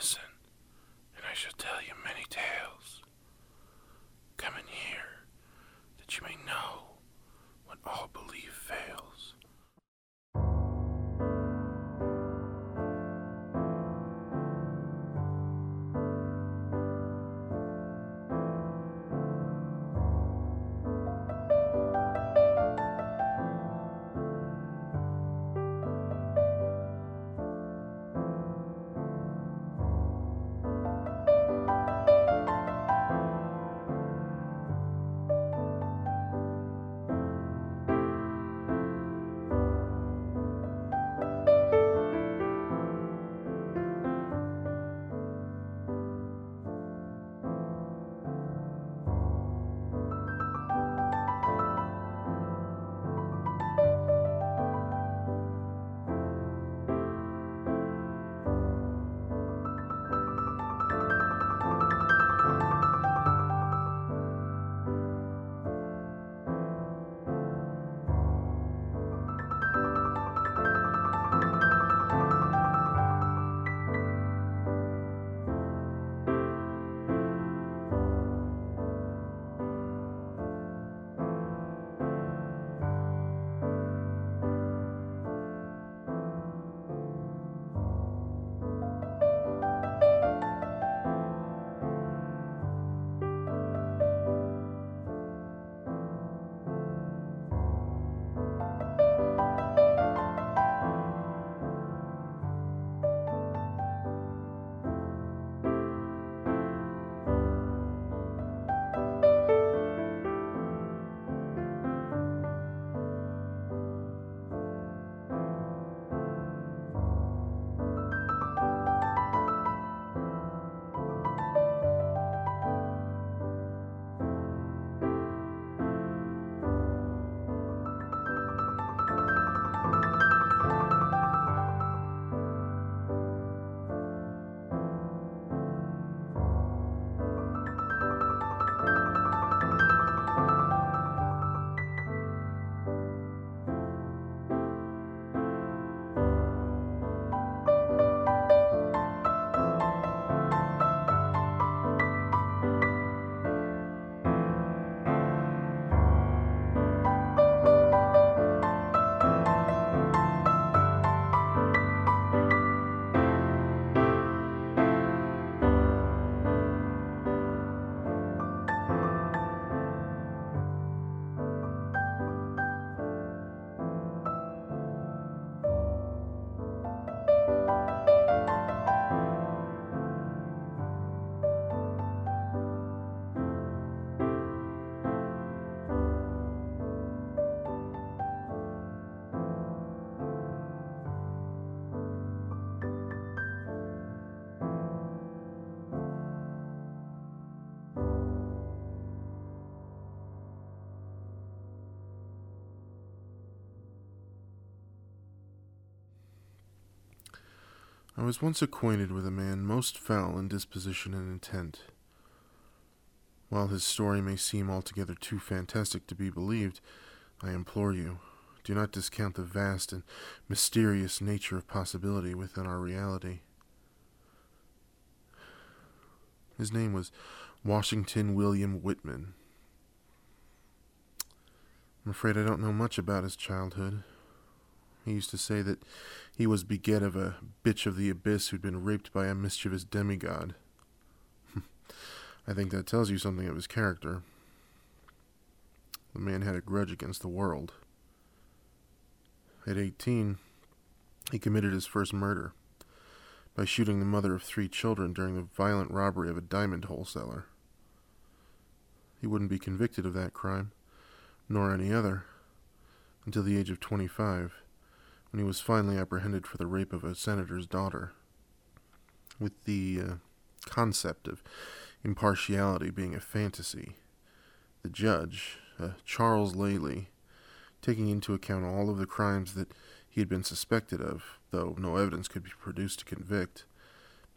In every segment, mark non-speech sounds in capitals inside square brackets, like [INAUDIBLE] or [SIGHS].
listen, and I shall tell you many tales. Come in here, that you may know when all belief fails. I was once acquainted with a man most foul in disposition and intent. While his story may seem altogether too fantastic to be believed, I implore you, do not discount the vast and mysterious nature of possibility within our reality. His name was Washington William Whitman. I'm afraid I don't know much about his childhood. He used to say that he was beget of a bitch of the abyss who'd been raped by a mischievous demigod. [LAUGHS] I think that tells you something of his character. The man had a grudge against the world. At 18, he committed his first murder by shooting the mother of three children during the violent robbery of a diamond wholesaler. He wouldn't be convicted of that crime, nor any other, until the age of 25 when he was finally apprehended for the rape of a senator's daughter. With the uh, concept of impartiality being a fantasy, the judge, uh, Charles Lely, taking into account all of the crimes that he had been suspected of, though no evidence could be produced to convict,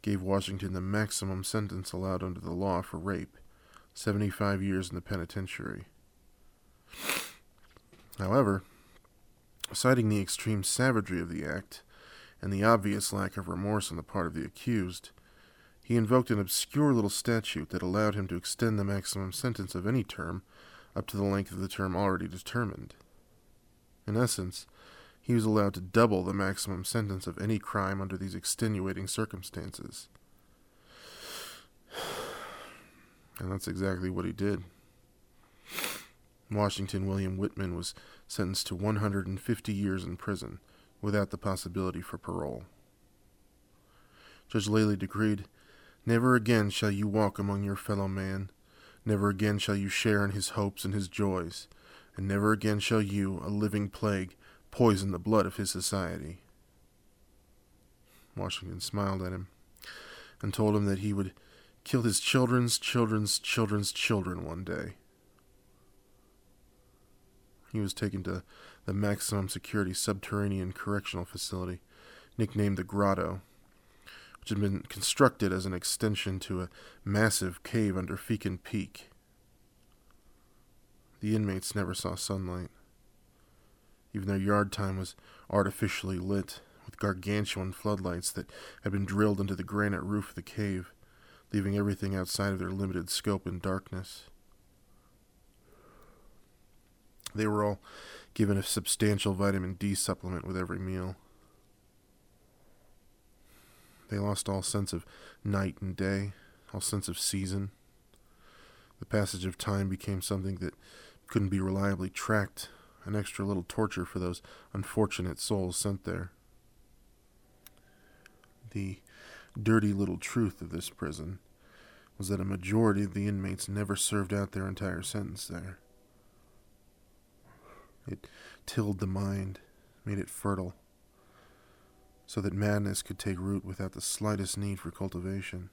gave Washington the maximum sentence allowed under the law for rape 75 years in the penitentiary. However, citing the extreme savagery of the act and the obvious lack of remorse on the part of the accused, he invoked an obscure little statute that allowed him to extend the maximum sentence of any term up to the length of the term already determined. In essence, he was allowed to double the maximum sentence of any crime under these extenuating circumstances. [SIGHS] And that's exactly what he did. Washington William Whitman was sentenced to 150 years in prison without the possibility for parole. Judge Lely decreed, Never again shall you walk among your fellow man, never again shall you share in his hopes and his joys, and never again shall you, a living plague, poison the blood of his society. Washington smiled at him and told him that he would kill his children's children's children's children one day. He was taken to the maximum security subterranean correctional facility, nicknamed the Grotto, which had been constructed as an extension to a massive cave under Feakon Peak. The inmates never saw sunlight. Even their yard time was artificially lit with gargantuan floodlights that had been drilled into the granite roof of the cave, leaving everything outside of their limited scope in darkness. They were all given a substantial vitamin D supplement with every meal. They lost all sense of night and day, all sense of season. The passage of time became something that couldn't be reliably tracked, an extra little torture for those unfortunate souls sent there. The dirty little truth of this prison was that a majority of the inmates never served out their entire sentence there. It tilled the mind, made it fertile so that madness could take root without the slightest need for cultivation.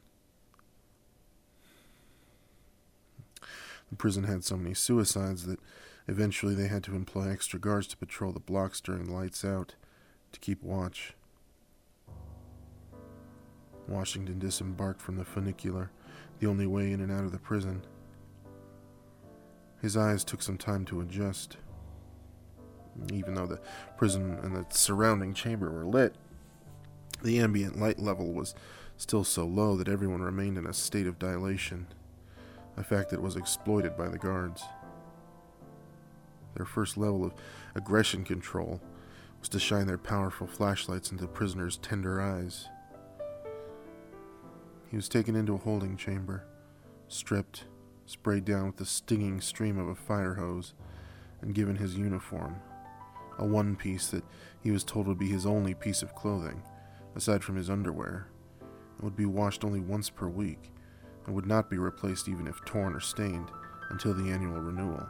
The prison had so many suicides that eventually they had to employ extra guards to patrol the blocks during lights out to keep watch. Washington disembarked from the funicular, the only way in and out of the prison. His eyes took some time to adjust. Even though the prison and the surrounding chamber were lit, the ambient light level was still so low that everyone remained in a state of dilation, a fact that was exploited by the guards. Their first level of aggression control was to shine their powerful flashlights into the prisoner's tender eyes. He was taken into a holding chamber, stripped, sprayed down with the stinging stream of a fire hose, and given his uniform, a one piece that he was told would be his only piece of clothing aside from his underwear, and would be washed only once per week, and would not be replaced even if torn or stained until the annual renewal.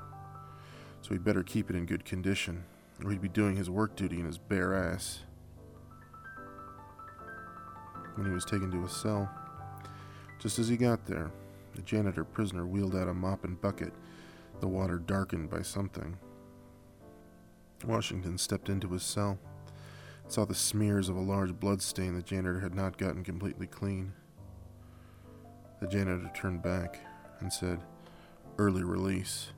So he'd better keep it in good condition, or he'd be doing his work duty in his bare ass. When he was taken to his cell, just as he got there, the janitor prisoner wheeled out a mop and bucket, the water darkened by something. Washington stepped into his cell saw the smears of a large blood stain the janitor had not gotten completely clean. The janitor turned back and said, Early release.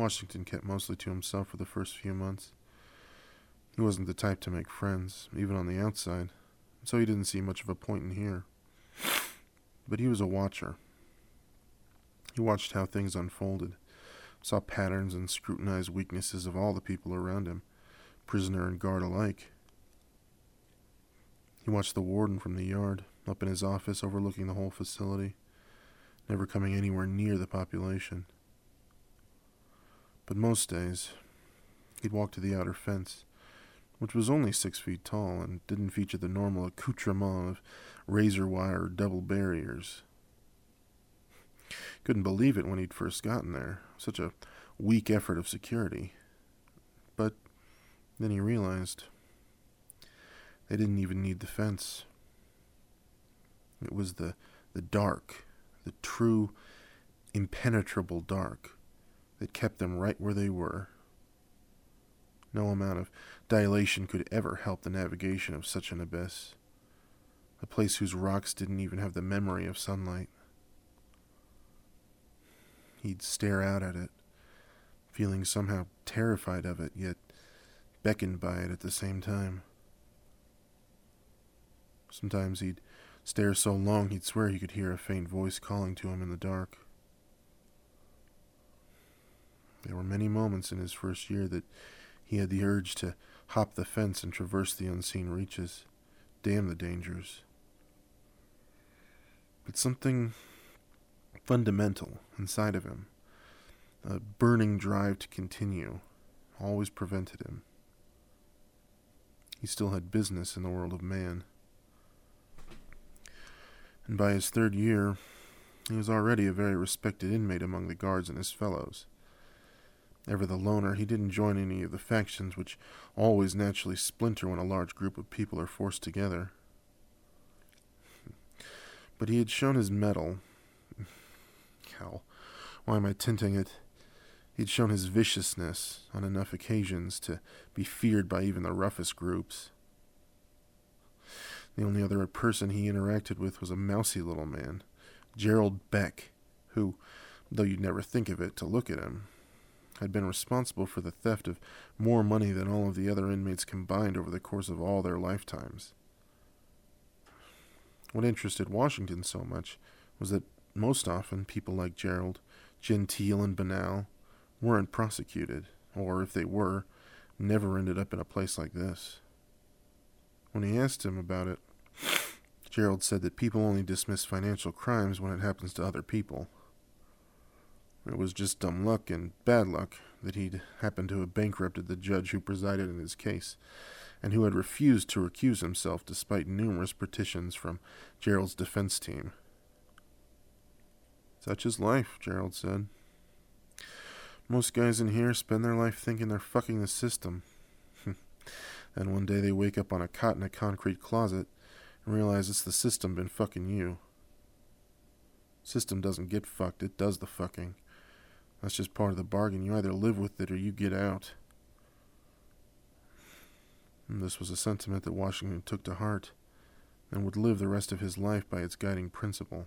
Washington kept mostly to himself for the first few months. He wasn't the type to make friends, even on the outside, so he didn't see much of a point in here. But he was a watcher. He watched how things unfolded, saw patterns and scrutinized weaknesses of all the people around him, prisoner and guard alike. He watched the warden from the yard, up in his office overlooking the whole facility, never coming anywhere near the population. But most days, he'd walk to the outer fence, which was only six feet tall and didn't feature the normal accoutrement of razor wire or double barriers. Couldn't believe it when he'd first gotten there. Such a weak effort of security. But then he realized they didn't even need the fence. It was the, the dark, the true, impenetrable dark, that kept them right where they were. No amount of dilation could ever help the navigation of such an abyss, a place whose rocks didn't even have the memory of sunlight. He'd stare out at it, feeling somehow terrified of it, yet beckoned by it at the same time. Sometimes he'd stare so long he'd swear he could hear a faint voice calling to him in the dark. There were many moments in his first year that he had the urge to hop the fence and traverse the unseen reaches. Damn the dangers. But something fundamental inside of him, a burning drive to continue, always prevented him. He still had business in the world of man. And by his third year, he was already a very respected inmate among the guards and his fellows. Ever the loner, he didn't join any of the factions which always naturally splinter when a large group of people are forced together. But he had shown his mettle. Hell, why am I tinting it? He'd shown his viciousness on enough occasions to be feared by even the roughest groups. The only other person he interacted with was a mousy little man, Gerald Beck, who, though you'd never think of it to look at him, had been responsible for the theft of more money than all of the other inmates combined over the course of all their lifetimes. What interested Washington so much was that most often people like Gerald, genteel and banal, weren't prosecuted, or if they were, never ended up in a place like this. When he asked him about it, Gerald said that people only dismiss financial crimes when it happens to other people. It was just dumb luck and bad luck that he'd happened to have bankrupted the judge who presided in his case, and who had refused to recuse himself despite numerous petitions from Gerald's defense team. Such is life, Gerald said. Most guys in here spend their life thinking they're fucking the system. [LAUGHS] and one day they wake up on a cot in a concrete closet and realize it's the system been fucking you. System doesn't get fucked, it does the fucking. That's just part of the bargain. You either live with it or you get out. And this was a sentiment that Washington took to heart and would live the rest of his life by its guiding principle.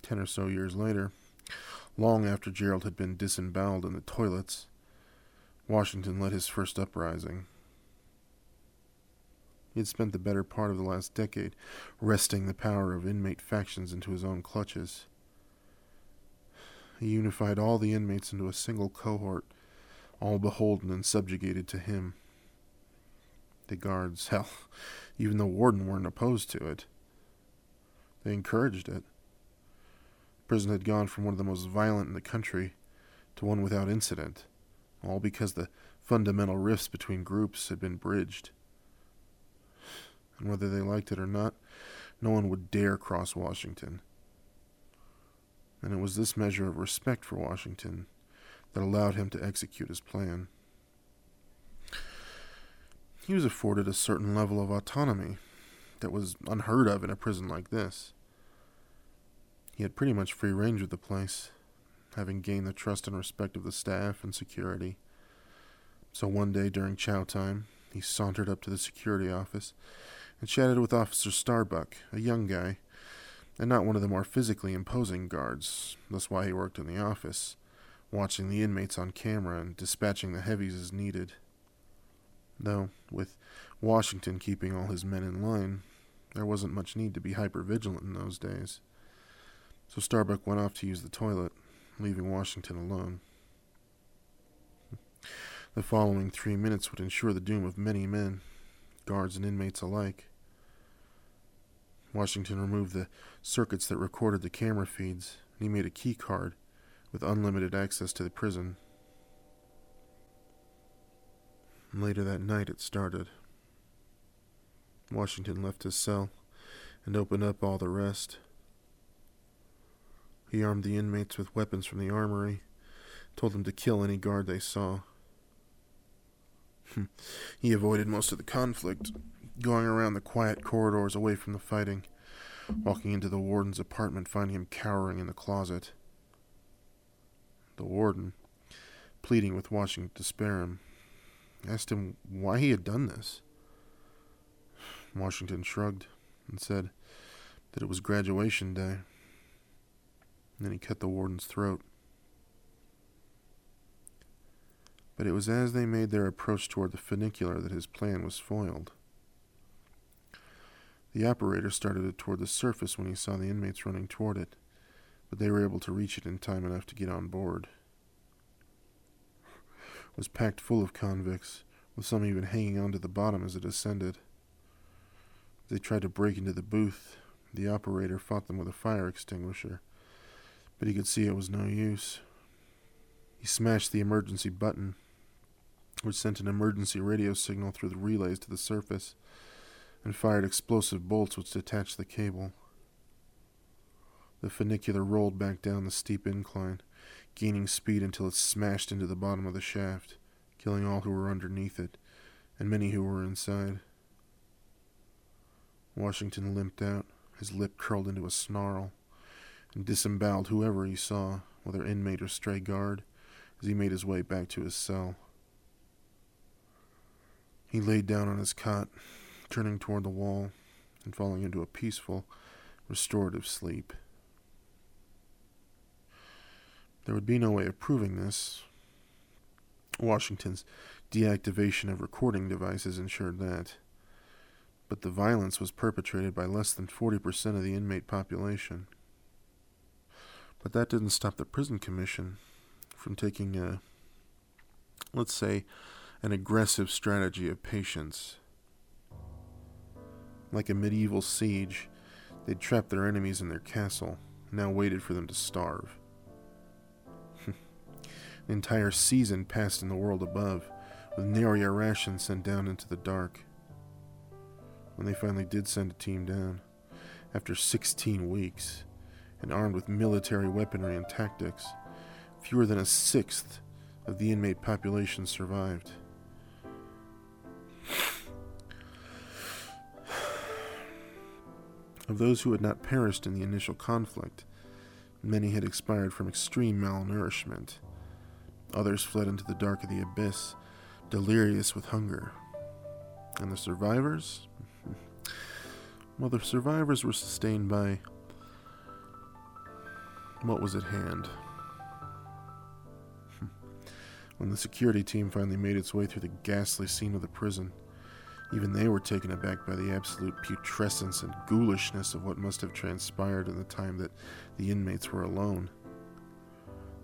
Ten or so years later, long after Gerald had been disemboweled in the toilets, Washington led his first uprising. He had spent the better part of the last decade wresting the power of inmate factions into his own clutches. He unified all the inmates into a single cohort, all beholden and subjugated to him. The guards, [LAUGHS] hell, even the warden weren't opposed to it. They encouraged it. Prison had gone from one of the most violent in the country to one without incident, all because the fundamental rifts between groups had been bridged. And whether they liked it or not, no one would dare cross Washington and it was this measure of respect for Washington that allowed him to execute his plan. He was afforded a certain level of autonomy that was unheard of in a prison like this. He had pretty much free range of the place, having gained the trust and respect of the staff and security. So one day during chow time, he sauntered up to the security office and chatted with Officer Starbuck, a young guy and not one of the more physically imposing guards. That's why he worked in the office, watching the inmates on camera and dispatching the heavies as needed. Though, with Washington keeping all his men in line, there wasn't much need to be hyper vigilant in those days. So Starbuck went off to use the toilet, leaving Washington alone. The following three minutes would ensure the doom of many men, guards and inmates alike. Washington removed the circuits that recorded the camera feeds, and he made a key card with unlimited access to the prison. Later that night it started. Washington left his cell and opened up all the rest. He armed the inmates with weapons from the armory, told them to kill any guard they saw. [LAUGHS] he avoided most of the conflict, going around the quiet corridors away from the fighting, walking into the warden's apartment, finding him cowering in the closet. The warden, pleading with Washington to spare him, asked him why he had done this. Washington shrugged and said that it was graduation day. Then he cut the warden's throat. But it was as they made their approach toward the funicular that his plan was foiled. The operator started it toward the surface when he saw the inmates running toward it, but they were able to reach it in time enough to get on board. It was packed full of convicts, with some even hanging on to the bottom as it ascended. They tried to break into the booth. The operator fought them with a fire extinguisher, but he could see it was no use. He smashed the emergency button, which sent an emergency radio signal through the relays to the surface and fired explosive bolts which detached the cable. The funicular rolled back down the steep incline, gaining speed until it smashed into the bottom of the shaft, killing all who were underneath it, and many who were inside. Washington limped out, his lip curled into a snarl, and disemboweled whoever he saw, whether inmate or stray guard, as he made his way back to his cell. He laid down on his cot, turning toward the wall and falling into a peaceful, restorative sleep. There would be no way of proving this. Washington's deactivation of recording devices ensured that. But the violence was perpetrated by less than 40% of the inmate population. But that didn't stop the prison commission from taking a, let's say, an aggressive strategy of patience like a medieval siege, they'd trapped their enemies in their castle, and now waited for them to starve. [LAUGHS] the entire season passed in the world above, with nary a ration sent down into the dark. When they finally did send a team down, after 16 weeks, and armed with military weaponry and tactics, fewer than a sixth of the inmate population survived. Of those who had not perished in the initial conflict, many had expired from extreme malnourishment. Others fled into the dark of the abyss, delirious with hunger. And the survivors? [LAUGHS] Well, the survivors were sustained by what was at hand. [LAUGHS] When the security team finally made its way through the ghastly scene of the prison, even they were taken aback by the absolute putrescence and ghoulishness of what must have transpired in the time that the inmates were alone.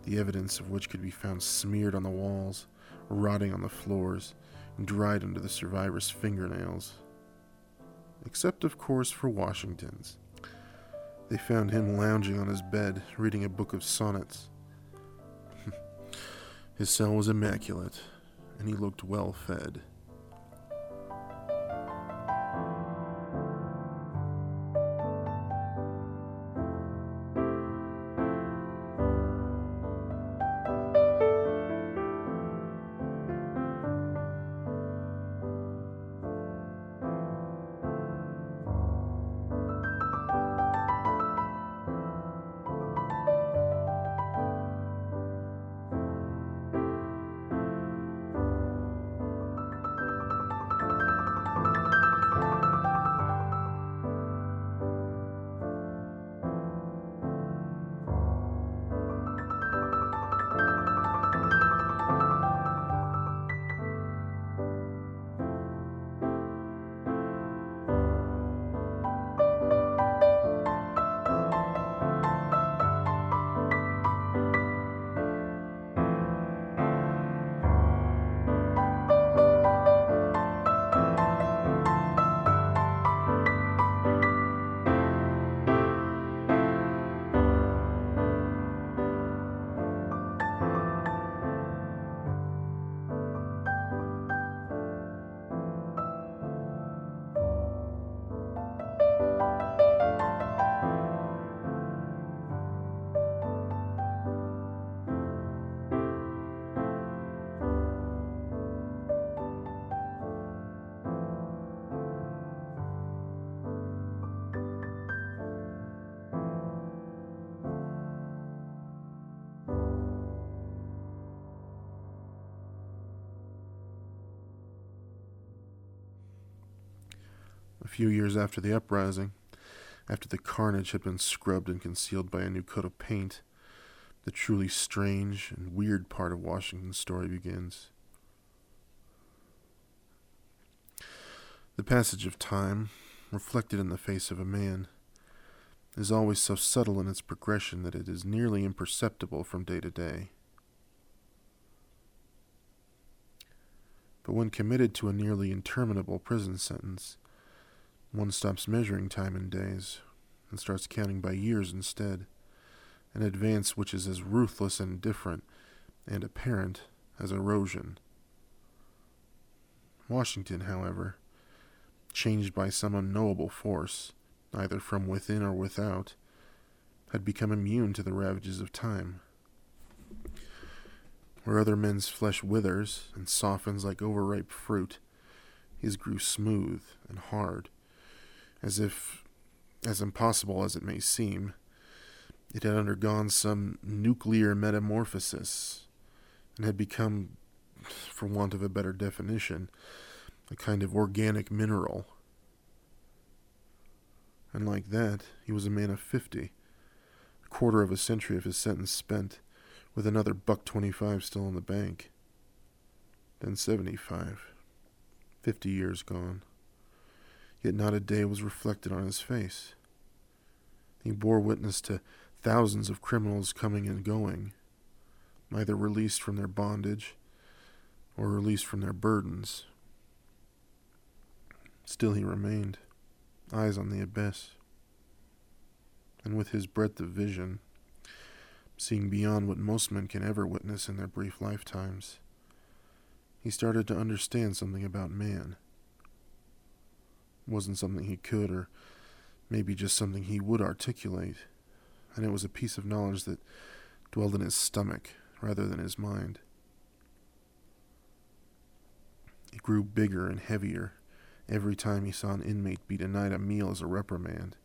The evidence of which could be found smeared on the walls, rotting on the floors, and dried under the survivor's fingernails. Except, of course, for Washington's. They found him lounging on his bed, reading a book of sonnets. [LAUGHS] his cell was immaculate, and he looked well fed. A few years after the uprising, after the carnage had been scrubbed and concealed by a new coat of paint, the truly strange and weird part of Washington's story begins. The passage of time, reflected in the face of a man, is always so subtle in its progression that it is nearly imperceptible from day to day. But when committed to a nearly interminable prison sentence, one stops measuring time in days and starts counting by years instead, an advance which is as ruthless and different and apparent as erosion. Washington, however, changed by some unknowable force, either from within or without, had become immune to the ravages of time. Where other men's flesh withers and softens like overripe fruit, his grew smooth and hard, as if, as impossible as it may seem, it had undergone some nuclear metamorphosis and had become, for want of a better definition, a kind of organic mineral. And like that, he was a man of fifty, a quarter of a century of his sentence spent, with another buck twenty-five still in the bank. Then seventy-five, fifty years gone. Yet not a day was reflected on his face. He bore witness to thousands of criminals coming and going, either released from their bondage or released from their burdens. Still he remained, eyes on the abyss. And with his breadth of vision, seeing beyond what most men can ever witness in their brief lifetimes, he started to understand something about man. Wasn't something he could, or maybe just something he would articulate, and it was a piece of knowledge that dwelled in his stomach rather than his mind. It grew bigger and heavier every time he saw an inmate be denied a meal as a reprimand,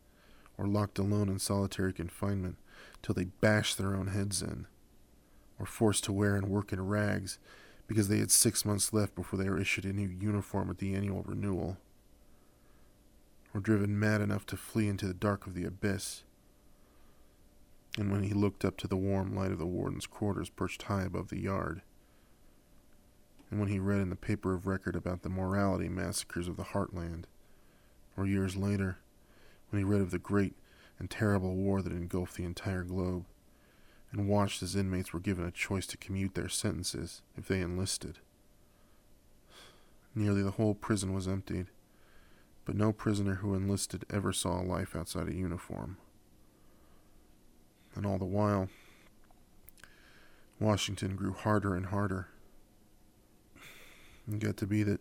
or locked alone in solitary confinement till they bashed their own heads in, or forced to wear and work in rags because they had six months left before they were issued a new uniform at the annual renewal, or driven mad enough to flee into the dark of the abyss. And when he looked up to the warm light of the warden's quarters perched high above the yard, and when he read in the paper of record about the morality massacres of the heartland, or years later, when he read of the great and terrible war that engulfed the entire globe, and watched as inmates were given a choice to commute their sentences if they enlisted. Nearly the whole prison was emptied, but no prisoner who enlisted ever saw a life outside a uniform. And all the while, Washington grew harder and harder. It got to be that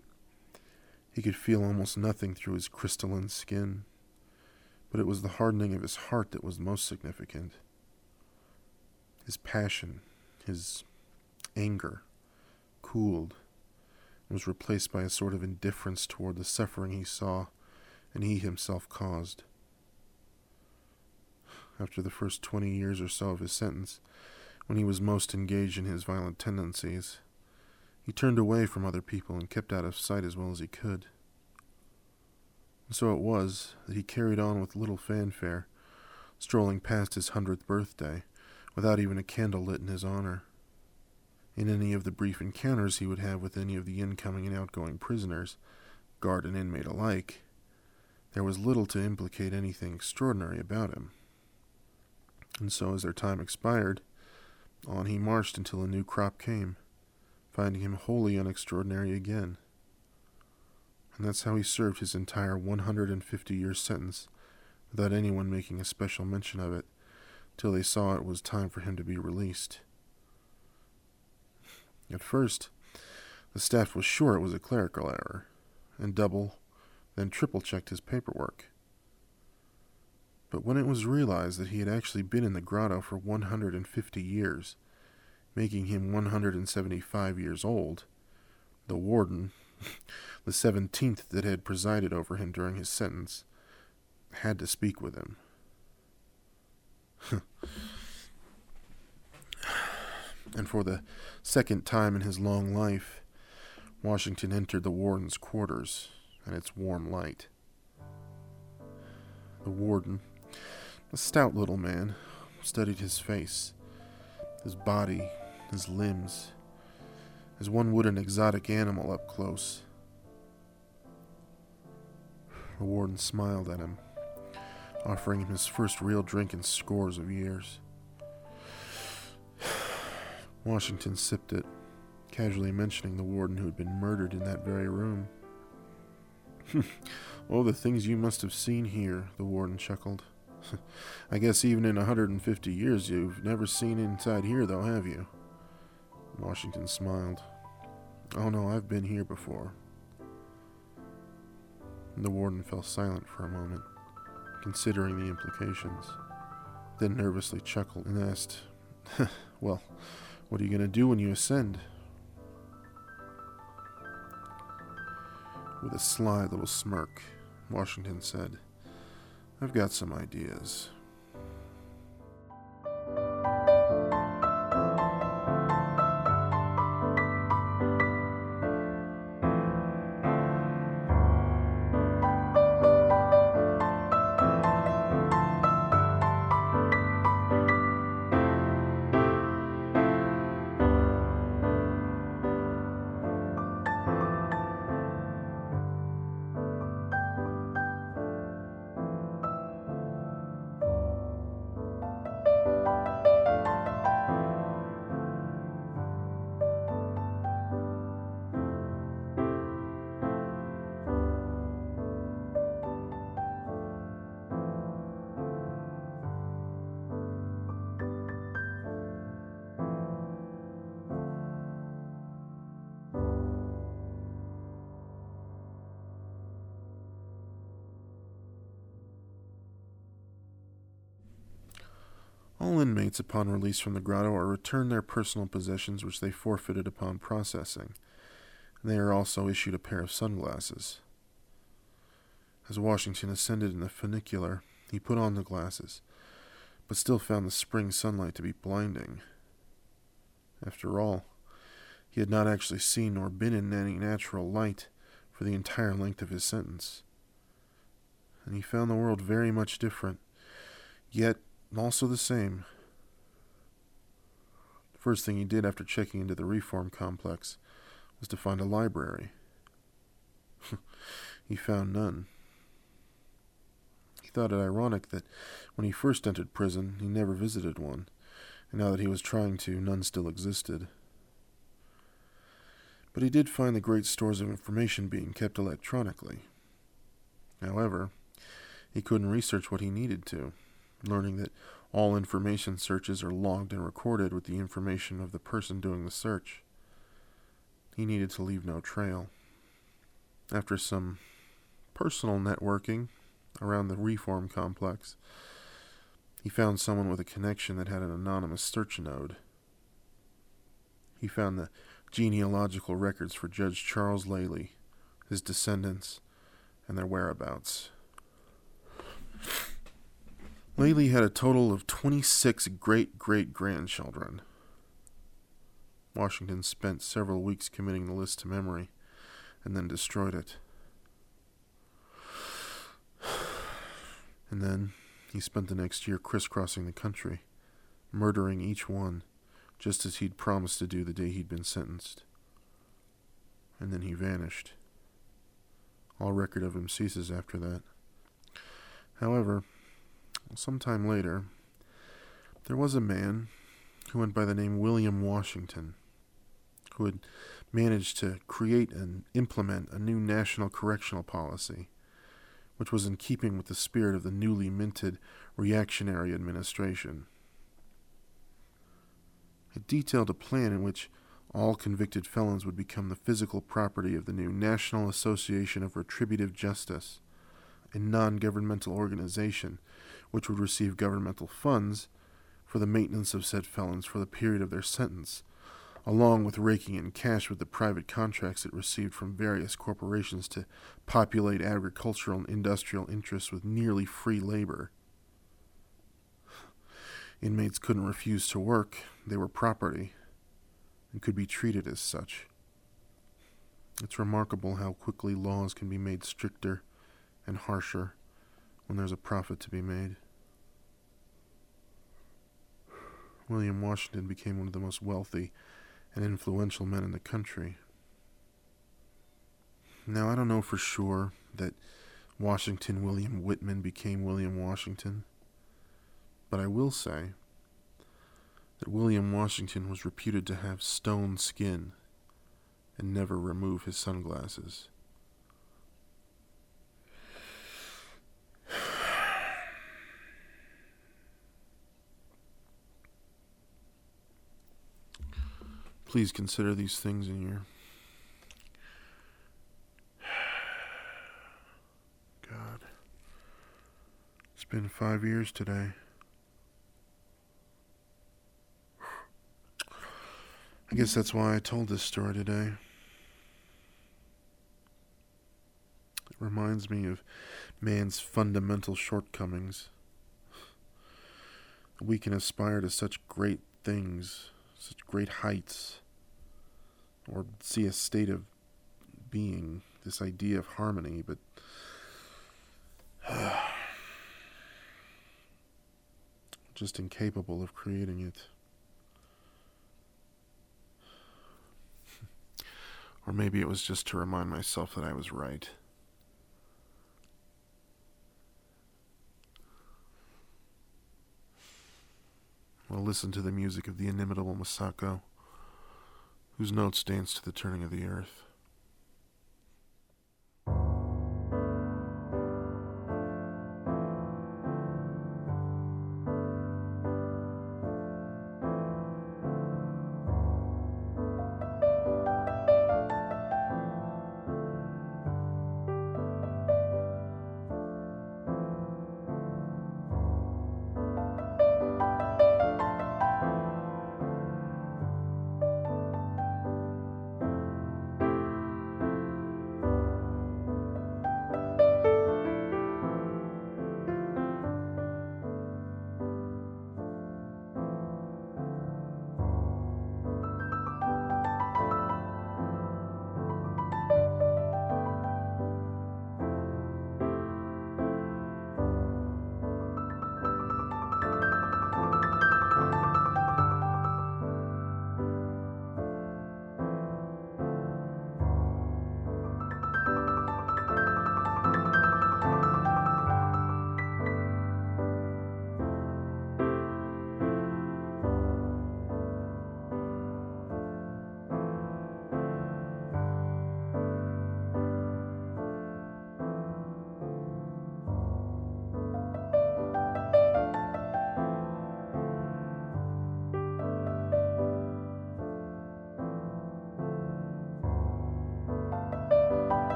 he could feel almost nothing through his crystalline skin, but it was the hardening of his heart that was most significant. His passion, his anger, cooled was replaced by a sort of indifference toward the suffering he saw and he himself caused. After the first twenty years or so of his sentence, when he was most engaged in his violent tendencies, he turned away from other people and kept out of sight as well as he could. And so it was that he carried on with little fanfare, strolling past his hundredth birthday, without even a candle lit in his honor. In any of the brief encounters he would have with any of the incoming and outgoing prisoners, guard and inmate alike, there was little to implicate anything extraordinary about him. And so, as their time expired, on he marched until a new crop came finding him wholly unextraordinary again. And that's how he served his entire 150 year sentence, without anyone making a special mention of it, till they saw it was time for him to be released. At first, the staff was sure it was a clerical error, and double, then triple checked his paperwork. But when it was realized that he had actually been in the grotto for 150 years, making him 175 years old. The warden, [LAUGHS] the 17th that had presided over him during his sentence, had to speak with him. [LAUGHS] and for the second time in his long life, Washington entered the warden's quarters and its warm light. The warden, a stout little man, studied his face, his body, his limbs, as one would an exotic animal up close. The warden smiled at him, offering him his first real drink in scores of years. Washington sipped it, casually mentioning the warden who had been murdered in that very room. [LAUGHS] oh, the things you must have seen here, the warden chuckled. [LAUGHS] I guess even in a 150 years you've never seen inside here, though, have you? Washington smiled. Oh no, I've been here before. The warden fell silent for a moment, considering the implications, then nervously chuckled and asked, [LAUGHS] Well, what are you going to do when you ascend? With a sly little smirk, Washington said, I've got some ideas. Inmates, upon release from the grotto, are returned their personal possessions which they forfeited upon processing. And they are also issued a pair of sunglasses. As Washington ascended in the funicular, he put on the glasses, but still found the spring sunlight to be blinding. After all, he had not actually seen nor been in any natural light for the entire length of his sentence. And he found the world very much different, yet also the same. First thing he did after checking into the reform complex was to find a library. [LAUGHS] he found none. He thought it ironic that when he first entered prison, he never visited one, and now that he was trying to, none still existed. But he did find the great stores of information being kept electronically. However, he couldn't research what he needed to learning that all information searches are logged and recorded with the information of the person doing the search. He needed to leave no trail. After some personal networking around the reform complex, he found someone with a connection that had an anonymous search node. He found the genealogical records for Judge Charles Lely, his descendants, and their whereabouts. Lely had a total of 26 great great grandchildren. Washington spent several weeks committing the list to memory and then destroyed it. And then he spent the next year crisscrossing the country, murdering each one, just as he'd promised to do the day he'd been sentenced. And then he vanished. All record of him ceases after that. However, sometime later, there was a man who went by the name William Washington, who had managed to create and implement a new national correctional policy, which was in keeping with the spirit of the newly minted reactionary administration. It detailed a plan in which all convicted felons would become the physical property of the new National Association of Retributive Justice, a non governmental organization which would receive governmental funds for the maintenance of said felons for the period of their sentence, along with raking in cash with the private contracts it received from various corporations to populate agricultural and industrial interests with nearly free labor. Inmates couldn't refuse to work, they were property, and could be treated as such. It's remarkable how quickly laws can be made stricter and harsher when there's a profit to be made. William Washington became one of the most wealthy and influential men in the country. Now, I don't know for sure that Washington William Whitman became William Washington, but I will say that William Washington was reputed to have stone skin and never remove his sunglasses. Please consider these things in your. [SIGHS] God. It's been five years today. [SIGHS] I guess that's why I told this story today. It reminds me of man's fundamental shortcomings. We can aspire to such great things, such great heights, or see a state of being, this idea of harmony, but [SIGHS] just incapable of creating it. [LAUGHS] Or maybe it was just to remind myself that I was right. Well, listen to the music of the inimitable Masako, whose notes dance to the turning of the earth.